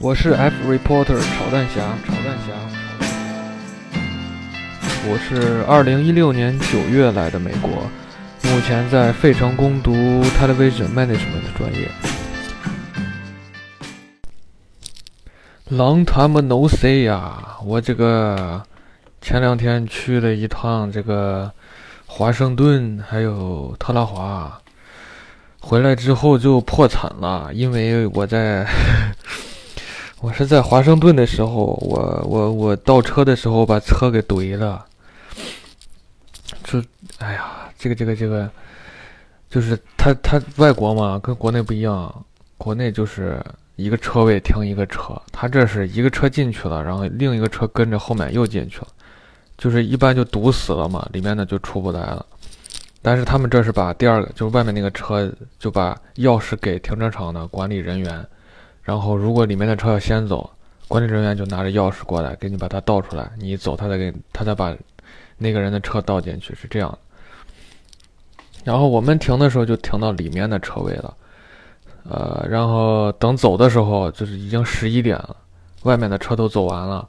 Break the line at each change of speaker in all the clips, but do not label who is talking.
我是 F reporter 炒蛋侠，炒蛋侠。我是二零一六年九月来的美国，目前在费城攻读 television management 专业。Long time no see 呀，我这个前两天去了一趟这个华盛顿，还有特拉华，回来之后就破产了，因为我在。我是在华盛顿的时候，我我我倒车的时候把车给怼了。这，哎呀，这个这个这个，就是他他外国嘛，跟国内不一样，国内就是一个车位停一个车，他这是一个车进去了，然后另一个车跟着后面又进去了，就是一般就堵死了嘛，里面的就出不来了。但是他们这是把第二个，就是外面那个车，就把钥匙给停车场的管理人员。然后，如果里面的车要先走，管理人员就拿着钥匙过来，给你把它倒出来。你一走，他再给他再把那个人的车倒进去，是这样。然后我们停的时候就停到里面的车位了，呃，然后等走的时候就是已经十一点了，外面的车都走完了，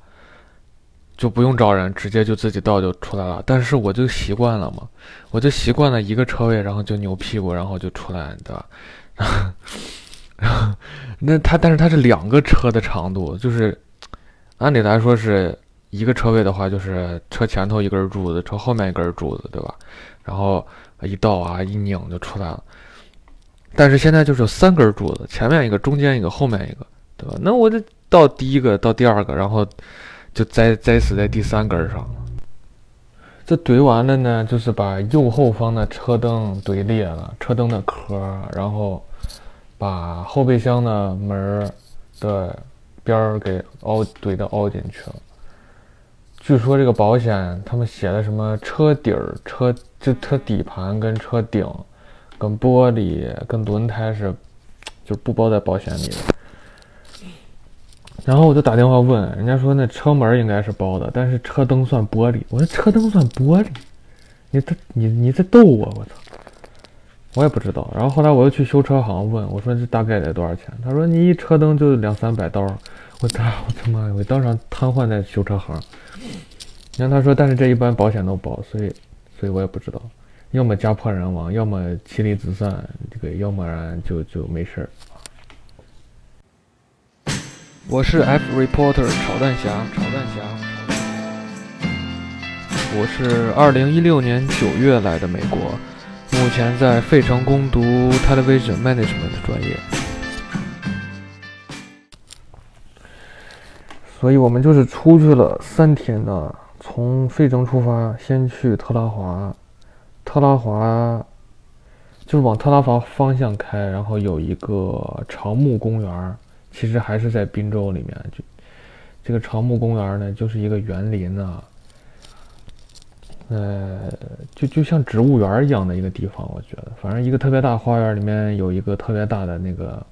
就不用找人，直接就自己倒就出来了。但是我就习惯了嘛，我就习惯了一个车位，然后就扭屁股，然后就出来，对吧？那它，但是它是两个车的长度，就是按理来说是一个车位的话，就是车前头一根柱子，车后面一根柱子，对吧？然后一倒啊，一拧就出来了。但是现在就是有三根柱子，前面一个，中间一个，后面一个，对吧？那我得到第一个，到第二个，然后就栽栽死在第三根上了。这怼完了呢，就是把右后方的车灯怼裂了，车灯的壳，然后。把后备箱的门儿的边儿给凹怼的凹进去了。据说这个保险他们写的什么车底儿、车就车底盘跟车顶、跟玻璃、跟轮胎是就不包在保险里的。然后我就打电话问人家说那车门应该是包的，但是车灯算玻璃。我说车灯算玻璃？你这你你在逗我？我操！我也不知道，然后后来我又去修车行问，我说这大概得多少钱？他说你一车灯就两三百刀。我操，我他妈！我当场瘫痪在修车行。然后他说，但是这一般保险都保，所以，所以我也不知道，要么家破人亡，要么妻离子散，这个要么然就就没事儿。我是 F reporter 炒蛋侠，炒蛋侠。我是二零一六年九月来的美国。目前在费城攻读 television management 的专业，所以我们就是出去了三天呢，从费城出发，先去特拉华，特拉华就是往特拉华方向开，然后有一个长木公园，其实还是在宾州里面，就这个长木公园呢，就是一个园林啊。呃，就就像植物园一样的一个地方，我觉得，反正一个特别大花园里面有一个特别大的那个，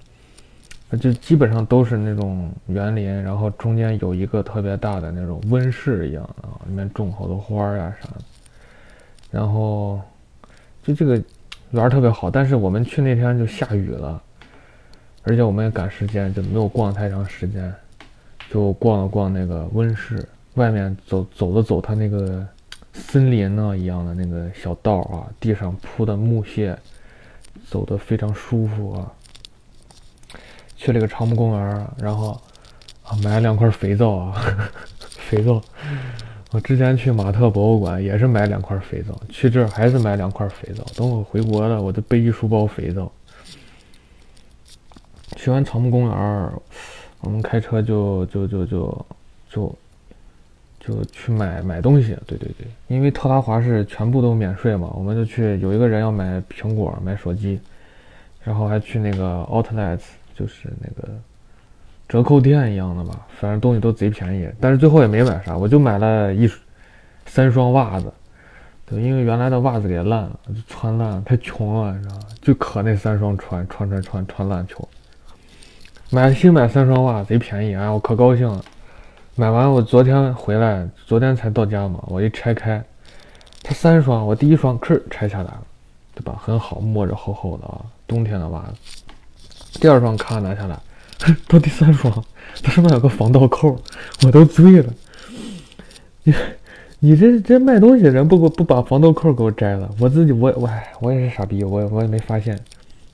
就基本上都是那种园林，然后中间有一个特别大的那种温室一样啊，里面种好多花呀啥的，然后就这个园特别好，但是我们去那天就下雨了，而且我们也赶时间，就没有逛太长时间，就逛了逛那个温室，外面走走了走它那个。森林呢一样的那个小道啊，地上铺的木屑，走的非常舒服啊。去了个长木公园，然后啊买了两块肥皂啊，肥皂。我之前去马特博物馆也是买两块肥皂，去这儿还是买两块肥皂。等我回国了，我就背一书包肥皂。去完长木公园，我们开车就就就就就。就去买买东西，对对对，因为特拉华是全部都免税嘛，我们就去有一个人要买苹果、买手机，然后还去那个 outlets，就是那个折扣店一样的吧，反正东西都贼便宜，但是最后也没买啥，我就买了一三双袜子，对，因为原来的袜子给烂了，就穿烂了，太穷了，你知道吗？就可那三双穿穿穿穿穿烂球，买新买三双袜贼便宜，哎，我可高兴了。买完我昨天回来，昨天才到家嘛。我一拆开，它三双，我第一双吭拆下来了，对吧？很好，摸着厚厚的啊，冬天的袜子。第二双咔拿下来，到第三双，它上面有个防盗扣，我都醉了。你你这这卖东西的人不不不把防盗扣给我摘了，我自己我我我也是傻逼，我我也没发现。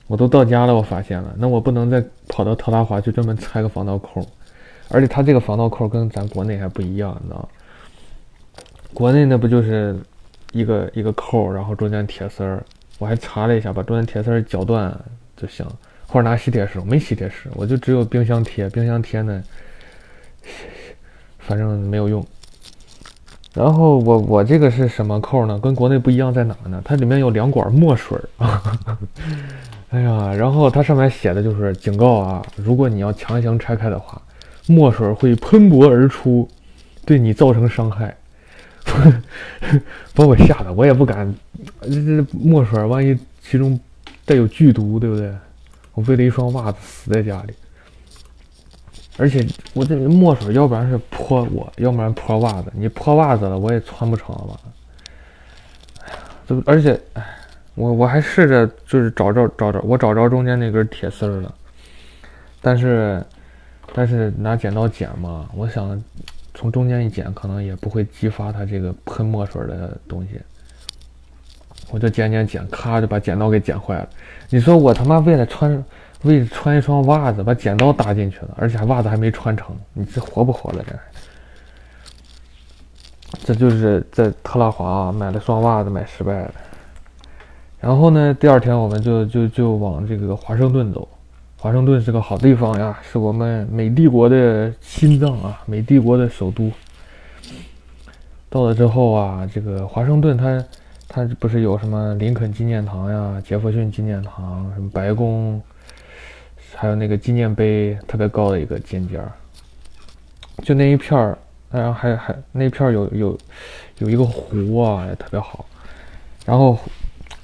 我都到家了，我发现了，那我不能再跑到特拉华去专门拆个防盗扣，而且它这个防盗扣跟咱国内还不一样，你知道国内那不就是一个一个扣，然后中间铁丝儿，我还查了一下，把中间铁丝儿绞断就行，或者拿吸铁石，我没吸铁石，我就只有冰箱贴，冰箱贴呢，反正没有用。然后我我这个是什么扣呢？跟国内不一样在哪呢？它里面有两管墨水儿。哎呀，然后它上面写的就是警告啊，如果你要强行拆开的话，墨水会喷薄而出，对你造成伤害。把我吓得，我也不敢。这这墨水万一其中带有剧毒，对不对？我为了一双袜子死在家里，而且我这墨水要不然是泼我，要不然泼袜子。你泼袜子了，我也穿不成了吧？哎呀，这而且哎。我我还试着就是找着找着，我找着中间那根铁丝了，但是但是拿剪刀剪嘛，我想从中间一剪，可能也不会激发它这个喷墨水的东西。我就剪剪剪，咔就把剪刀给剪坏了。你说我他妈为了穿为了穿一双袜子，把剪刀搭进去了，而且还袜子还没穿成，你这活不活了？这这就是在特拉华买了双袜子买失败了。然后呢，第二天我们就就就往这个华盛顿走。华盛顿是个好地方呀，是我们美帝国的心脏啊，美帝国的首都。到了之后啊，这个华盛顿它它不是有什么林肯纪念堂呀、杰弗逊纪念堂、什么白宫，还有那个纪念碑特别高的一个尖尖儿，就那一片儿，然后还还那一片儿有有有一个湖啊，也特别好，然后。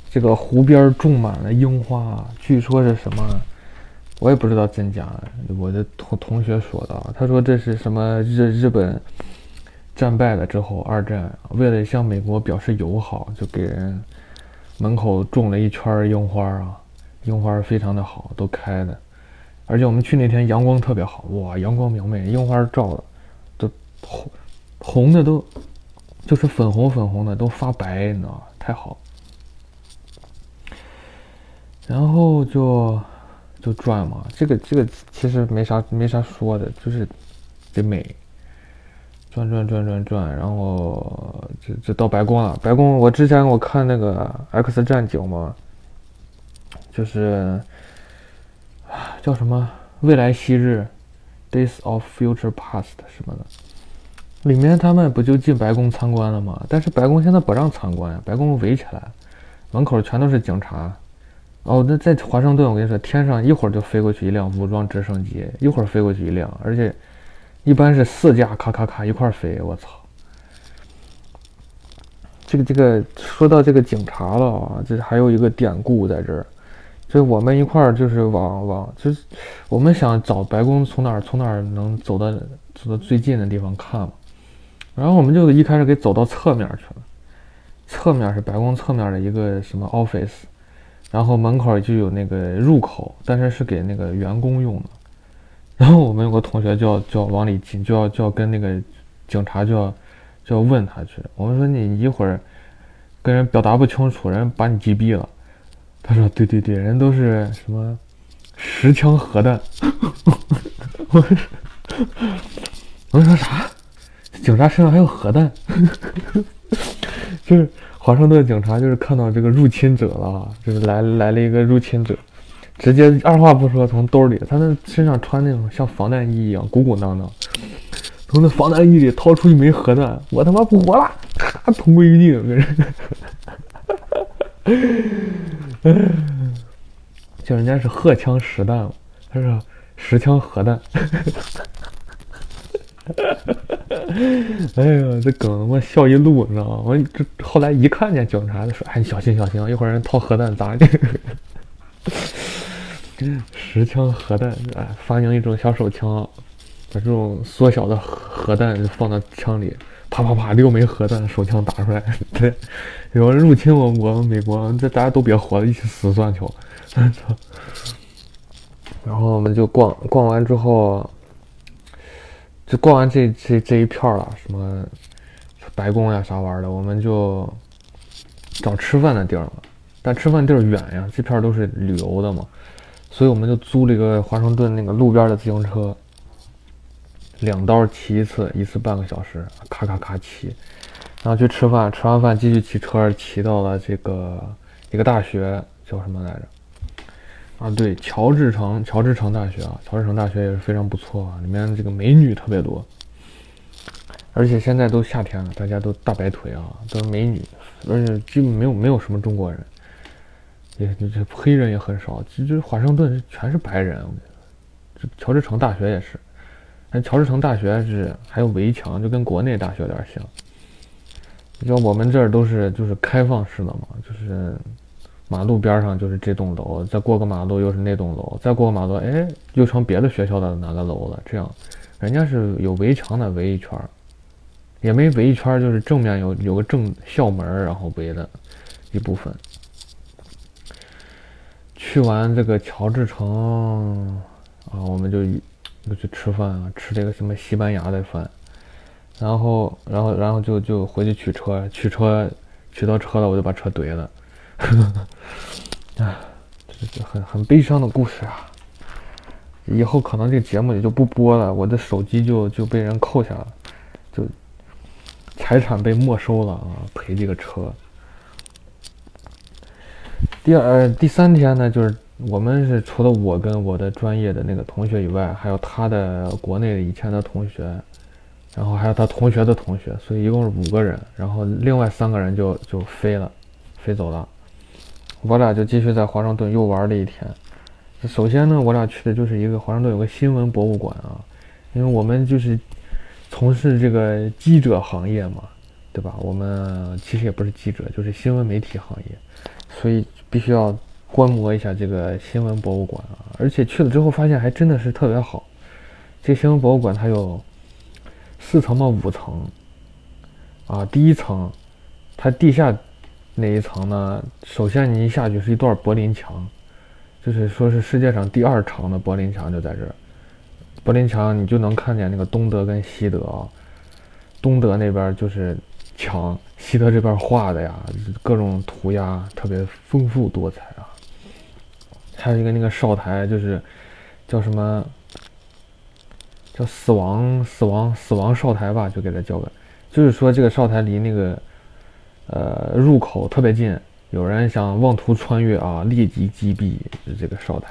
这个湖边种满了樱花，据说是什么，我也不知道真假。我的同同学说的，他说这是什么日日本战败了之后，二战为了向美国表示友好，就给人门口种了一圈樱花啊，樱花非常的好，都开的。而且我们去那天阳光特别好，哇，阳光明媚，樱花照的都红红的都就是粉红粉红的都发白，你知道吗？太好。然后就就转嘛，这个这个其实没啥没啥说的，就是得美，转转转转转，然后这这到白宫了。白宫我之前我看那个《X 战警》嘛，就是叫什么未来昔日 （Days of Future Past） 什么的，里面他们不就进白宫参观了吗？但是白宫现在不让参观呀，白宫围起来，门口全都是警察。哦，那在华盛顿，我跟你说，天上一会儿就飞过去一辆武装直升机，一会儿飞过去一辆，而且一般是四架，咔咔咔一块飞。我操！这个这个，说到这个警察了啊，这还有一个典故在这儿，就我们一块儿就是往往，就是我们想找白宫从哪儿从哪儿能走到走到最近的地方看嘛，然后我们就一开始给走到侧面去了，侧面是白宫侧面的一个什么 office。然后门口就有那个入口，但是是给那个员工用的。然后我们有个同学就要就要往里进，就要就要跟那个警察就要就要问他去。我们说你一会儿跟人表达不清楚，人把你击毙了。他说对对对，人都是什么十枪核弹。我说我说啥？警察身上还有核弹？就是。华盛顿警察就是看到这个入侵者了，就是来来了一个入侵者，直接二话不说从兜里，他那身上穿那种像防弹衣一样鼓鼓囊囊，从那防弹衣里掏出一枚核弹，我他妈不活了，咔同归于尽，就人家是荷枪实弹，他说实枪核弹。哎呀，这梗我笑一路，你知道吗？我这后来一看见警察，就说：“哎，小心小心，一会儿人掏核弹砸你。”十枪核弹，哎，发明一种小手枪，把这种缩小的核弹放到枪里，啪啪啪，六枚核弹，手枪打出来。对，有人入侵我国美国，这大家都别活了，一起死算球。然后我们就逛逛完之后，就逛完这这这一片了，什么白宫呀啥玩意儿的，我们就找吃饭的地儿了。但吃饭地儿远呀，这片都是旅游的嘛，所以我们就租了一个华盛顿那个路边的自行车，两刀骑一次，一次半个小时，咔咔咔骑，然后去吃饭，吃完饭继续骑车，骑到了这个一个大学，叫什么来着？啊，对，乔治城，乔治城大学啊，乔治城大学也是非常不错啊，里面这个美女特别多，而且现在都夏天了，大家都大白腿啊，都是美女，而且基本没有没有什么中国人。也这黑人也很少，其实华盛顿全是白人。这乔治城大学也是，但乔治城大学是还有围墙，就跟国内大学有点像。你道我们这儿都是就是开放式的嘛，就是马路边上就是这栋楼，再过个马路又是那栋楼，再过个马路，哎，又成别的学校的哪个楼了。这样，人家是有围墙的围一圈也没围一圈就是正面有有个正校门，然后围的一部分。去完这个乔治城啊，我们就就去吃饭啊，吃这个什么西班牙的饭，然后，然后，然后就就回去取车，取车取到车了，我就把车怼了。啊，这这很很悲伤的故事啊！以后可能这个节目也就不播了，我的手机就就被人扣下了，就财产被没收了啊，赔这个车。第二、第三天呢，就是我们是除了我跟我的专业的那个同学以外，还有他的国内以前的同学，然后还有他同学的同学，所以一共是五个人。然后另外三个人就就飞了，飞走了。我俩就继续在华盛顿又玩了一天。首先呢，我俩去的就是一个华盛顿有个新闻博物馆啊，因为我们就是从事这个记者行业嘛，对吧？我们其实也不是记者，就是新闻媒体行业，所以。必须要观摩一下这个新闻博物馆啊！而且去了之后发现还真的是特别好。这新闻博物馆它有四层嘛，五层啊。第一层，它地下那一层呢，首先你一下去是一段柏林墙，就是说是世界上第二长的柏林墙就在这儿。柏林墙你就能看见那个东德跟西德啊，东德那边就是墙。西德这边画的呀，各种涂鸦特别丰富多彩啊。还有一个那个哨台，就是叫什么？叫死亡死亡死亡哨台吧，就给它叫个。就是说这个哨台离那个呃入口特别近，有人想妄图穿越啊，立即击毙这个哨台。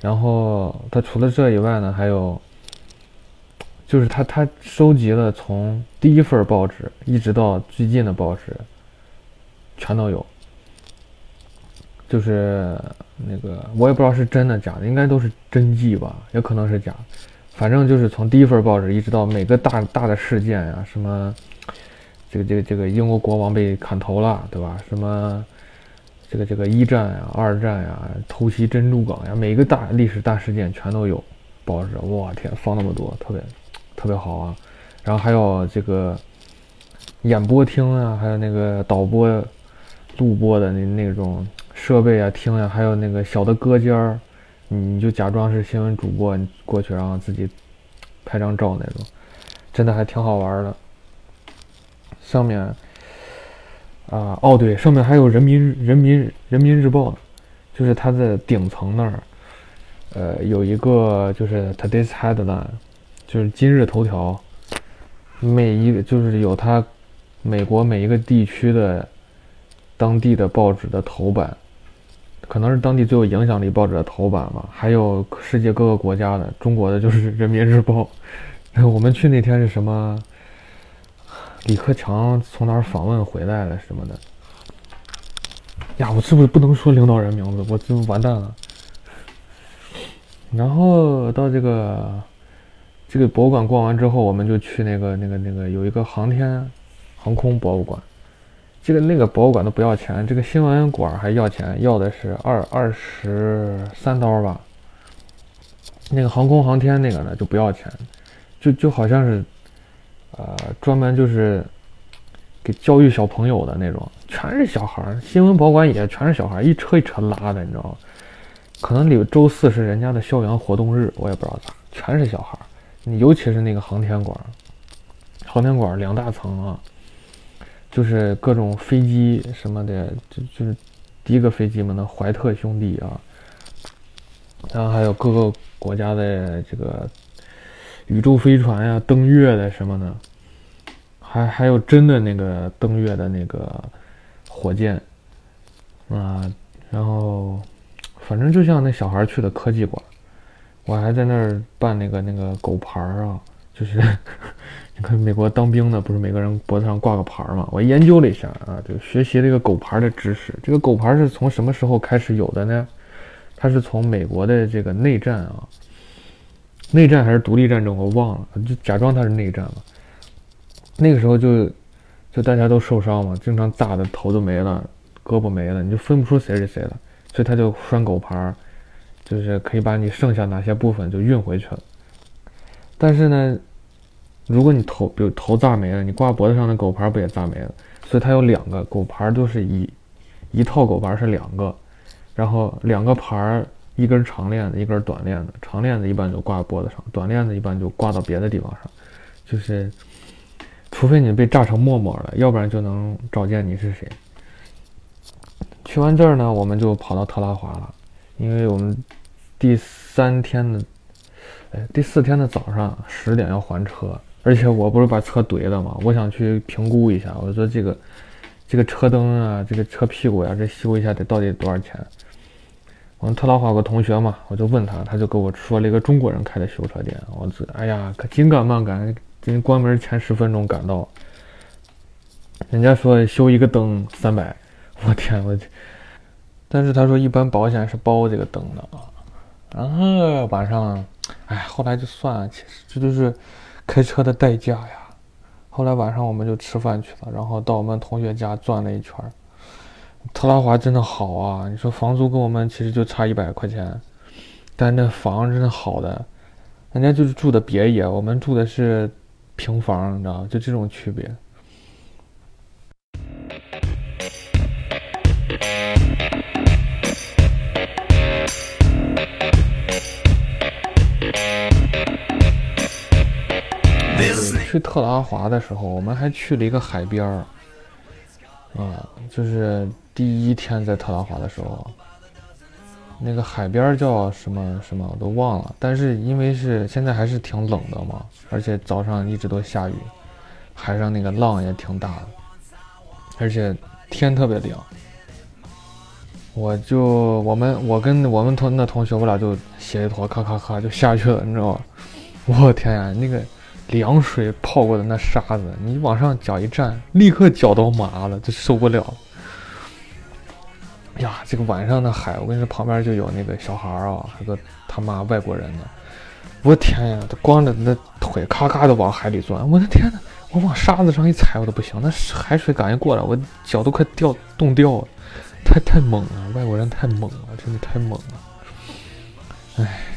然后他除了这以外呢，还有。就是他，他收集了从第一份报纸一直到最近的报纸，全都有。就是那个我也不知道是真的假的，应该都是真迹吧，也可能是假。反正就是从第一份报纸一直到每个大大的事件呀，什么这个这个这个英国国王被砍头了，对吧？什么这个这个一战呀、二战呀、偷袭珍珠港呀，每个大历史大事件全都有报纸。我天，放那么多，特别。特别好啊，然后还有这个演播厅啊，还有那个导播、录播的那那种设备啊、厅啊，还有那个小的歌间儿，你就假装是新闻主播，你过去然后自己拍张照那种，真的还挺好玩的。上面啊，哦对，上面还有人民人民人民日报呢，就是它的顶层那儿，呃，有一个就是 Today's Headline。就是今日头条，每一个就是有它美国每一个地区的当地的报纸的头版，可能是当地最有影响力报纸的头版吧。还有世界各个国家的，中国的就是人民日报。我们去那天是什么？李克强从哪儿访问回来了什么的？呀，我是不是不能说领导人名字？我就完蛋了。然后到这个。这个博物馆逛完之后，我们就去那个、那个、那个有一个航天航空博物馆。这个那个博物馆都不要钱，这个新闻馆还要钱，要的是二二十三刀吧。那个航空航天那个呢就不要钱，就就好像是，呃，专门就是给教育小朋友的那种，全是小孩儿。新闻博物馆也全是小孩儿，一车一车拉的，你知道吗？可能里周四是人家的校园活动日，我也不知道咋，全是小孩儿。你尤其是那个航天馆，航天馆两大层啊，就是各种飞机什么的，就就是第一个飞机嘛，那怀特兄弟啊，然后还有各个国家的这个宇宙飞船呀、登月的什么的，还还有真的那个登月的那个火箭啊，然后反正就像那小孩去的科技馆。我还在那儿办那个那个狗牌儿啊，就是 你看美国当兵的不是每个人脖子上挂个牌儿嘛？我研究了一下啊，就学习这个狗牌的知识。这个狗牌是从什么时候开始有的呢？它是从美国的这个内战啊，内战还是独立战争我忘了，就假装它是内战吧。那个时候就就大家都受伤嘛，经常炸的头都没了，胳膊没了，你就分不出谁是谁了，所以他就拴狗牌儿。就是可以把你剩下哪些部分就运回去了，但是呢，如果你头比如头炸没了，你挂脖子上的狗牌不也炸没了？所以它有两个狗牌，都是一一套狗牌是两个，然后两个牌一根长链子，一根短链子，长链子一般就挂脖子上，短链子一般就挂到别的地方上，就是除非你被炸成沫沫了，要不然就能找见你是谁。去完这儿呢，我们就跑到特拉华了。因为我们第三天的，哎，第四天的早上十点要还车，而且我不是把车怼了吗？我想去评估一下，我说这个这个车灯啊，这个车屁股呀，这修一下得到底多少钱？我们特拉华有个同学嘛，我就问他，他就给我说了一个中国人开的修车店。我这哎呀，可紧赶慢赶，人关门前十分钟赶到，人家说修一个灯三百，我天，我。但是他说一般保险是包这个灯的啊，然后晚上，哎，后来就算了，其实这就是开车的代价呀。后来晚上我们就吃饭去了，然后到我们同学家转了一圈。特拉华真的好啊，你说房租跟我们其实就差一百块钱，但那房真的好的，人家就是住的别野，我们住的是平房，你知道就这种区别。去特拉华的时候，我们还去了一个海边儿，啊，就是第一天在特拉华的时候，那个海边叫什么什么我都忘了，但是因为是现在还是挺冷的嘛，而且早上一直都下雨，海上那个浪也挺大的，而且天特别凉，我就我们我跟我们同那同学，我俩就鞋一脱，咔咔咔就下去了，你知道吗？我天呀，那个。凉水泡过的那沙子，你往上脚一站，立刻脚都麻了，就受不了。呀，这个晚上的海，我跟你说，旁边就有那个小孩儿啊，还个他妈外国人呢。我天呀，他光着那腿咔咔的往海里钻，我的天呐，我往沙子上一踩，我都不行，那海水赶紧过来，我脚都快掉冻掉了，太太猛了，外国人太猛了，真的太猛了，哎。